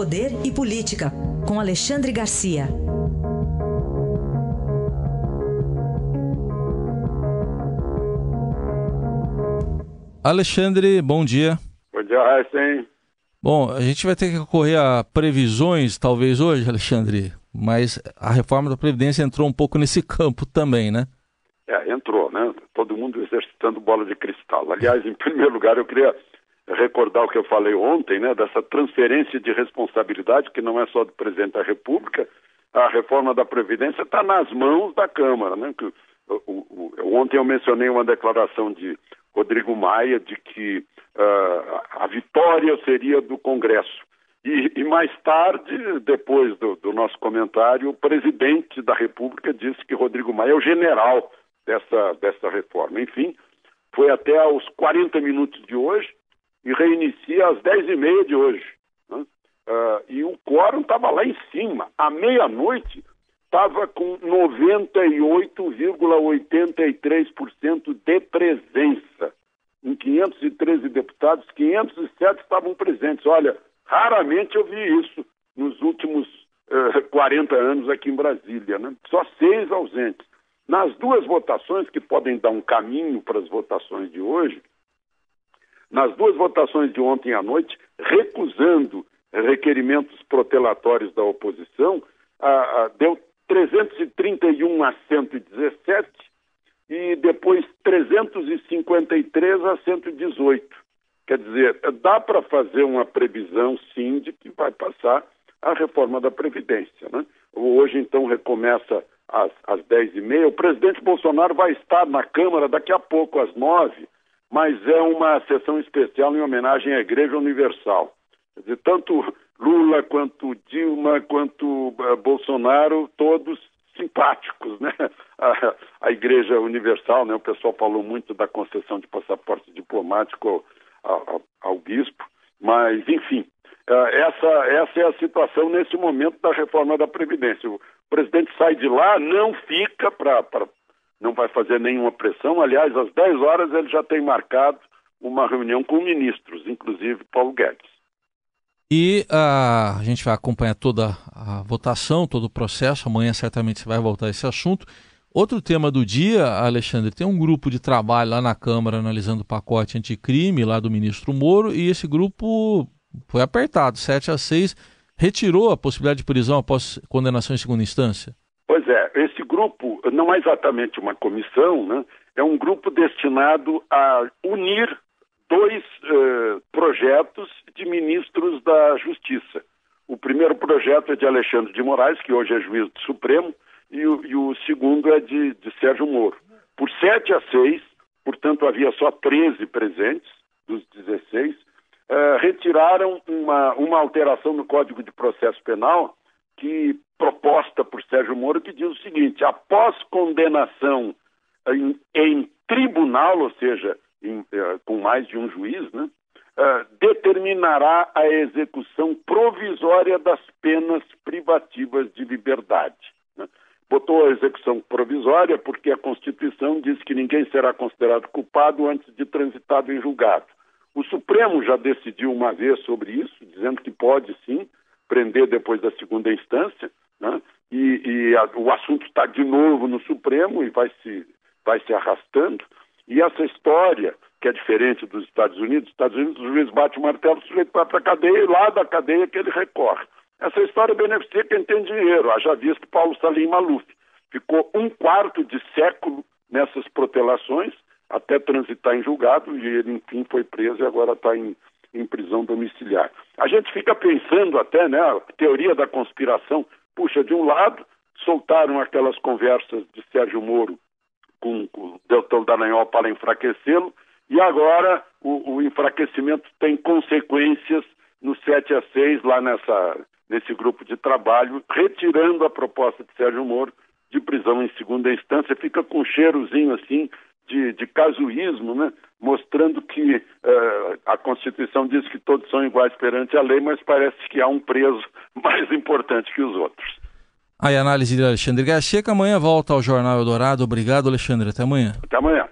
Poder e Política, com Alexandre Garcia. Alexandre, bom dia. Bom dia, Raíssen. Bom, a gente vai ter que recorrer a previsões, talvez hoje, Alexandre, mas a reforma da Previdência entrou um pouco nesse campo também, né? É, entrou, né? Todo mundo exercitando bola de cristal. Aliás, em primeiro lugar, eu queria recordar o que eu falei ontem, né? Dessa transferência de responsabilidade, que não é só do presidente da República, a reforma da Previdência está nas mãos da Câmara, né? O, o, ontem eu mencionei uma declaração de Rodrigo Maia de que uh, a vitória seria do Congresso. E, e mais tarde, depois do, do, nosso comentário, o presidente da República disse que Rodrigo Maia é o general dessa, dessa reforma. Enfim, foi até aos 40 minutos de hoje e reinicia às 10h30 de hoje. Né? Uh, e o quórum estava lá em cima. À meia-noite, estava com 98,83% de presença. Em 513 deputados, 507 estavam presentes. Olha, raramente eu vi isso nos últimos uh, 40 anos aqui em Brasília, né? Só seis ausentes. Nas duas votações, que podem dar um caminho para as votações de hoje, nas duas votações de ontem à noite, recusando requerimentos protelatórios da oposição, deu 331 a 117 e depois 353 a 118. Quer dizer, dá para fazer uma previsão, sim, de que vai passar a reforma da Previdência. Né? Hoje, então, recomeça às, às 10h30. O presidente Bolsonaro vai estar na Câmara daqui a pouco, às 9 mas é uma sessão especial em homenagem à Igreja Universal. Quer dizer, tanto Lula, quanto Dilma, quanto uh, Bolsonaro, todos simpáticos, né? A, a, Igreja Universal, né? O pessoal falou muito da concessão de passaporte diplomático ao, ao, ao bispo, mas enfim, uh, essa, essa é a situação nesse momento da reforma da Previdência. O presidente sai de lá, não fica para não vai fazer nenhuma pressão. Aliás, às 10 horas ele já tem marcado uma reunião com ministros, inclusive Paulo Guedes. E uh, a gente vai acompanhar toda a votação, todo o processo. Amanhã certamente você vai voltar a esse assunto. Outro tema do dia, Alexandre, tem um grupo de trabalho lá na Câmara analisando o pacote anticrime lá do ministro Moro e esse grupo foi apertado, 7 a 6, retirou a possibilidade de prisão após condenação em segunda instância. Pois é, esse grupo não é exatamente uma comissão, né? é um grupo destinado a unir dois uh, projetos de ministros da Justiça. O primeiro projeto é de Alexandre de Moraes, que hoje é juiz do Supremo, e o, e o segundo é de, de, Sérgio Moro. Por 7 a 6, portanto havia só 13 presentes dos 16, uh, eh, retiraram uma, uma alteração no Código de Processo Penal que proposta por Sérgio Moro que diz o seguinte: após condenação em, em tribunal, ou seja, em, eh, com mais de um juiz, né, uh, determinará a execução provisória das penas privativas de liberdade. Né? Botou a execução provisória porque a Constituição diz que ninguém será considerado culpado antes de transitado em julgado. O Supremo já decidiu uma vez sobre isso, dizendo que pode sim prender depois da segunda instância, né? e, e a, o assunto está de novo no Supremo e vai se, vai se arrastando. E essa história, que é diferente dos Estados Unidos, Estados Unidos o juiz bate o martelo, o sujeito vai para a cadeia e lá da cadeia que ele recorre. Essa história beneficia quem tem dinheiro, haja visto Paulo Salim Maluf. Ficou um quarto de século nessas protelações, até transitar em julgado, e ele, enfim, foi preso e agora está em, em prisão domiciliar. A gente fica pensando até, né, a teoria da conspiração, puxa, de um lado, soltaram aquelas conversas de Sérgio Moro com, com o Deltão Dallagnol para enfraquecê-lo, e agora o, o, enfraquecimento tem consequências no 7 a 6, lá nessa, nesse grupo de trabalho, retirando a proposta de Sérgio Moro de prisão em segunda instância, fica com um cheirozinho assim de, de casuísmo, né? mostrando que uh, a Constituição diz que todos são iguais perante a lei, mas parece que há um preso mais importante que os outros. Aí, análise de Alexandre Garcia, que amanhã volta ao Jornal Eldorado. Obrigado, Alexandre. Até amanhã. Até amanhã.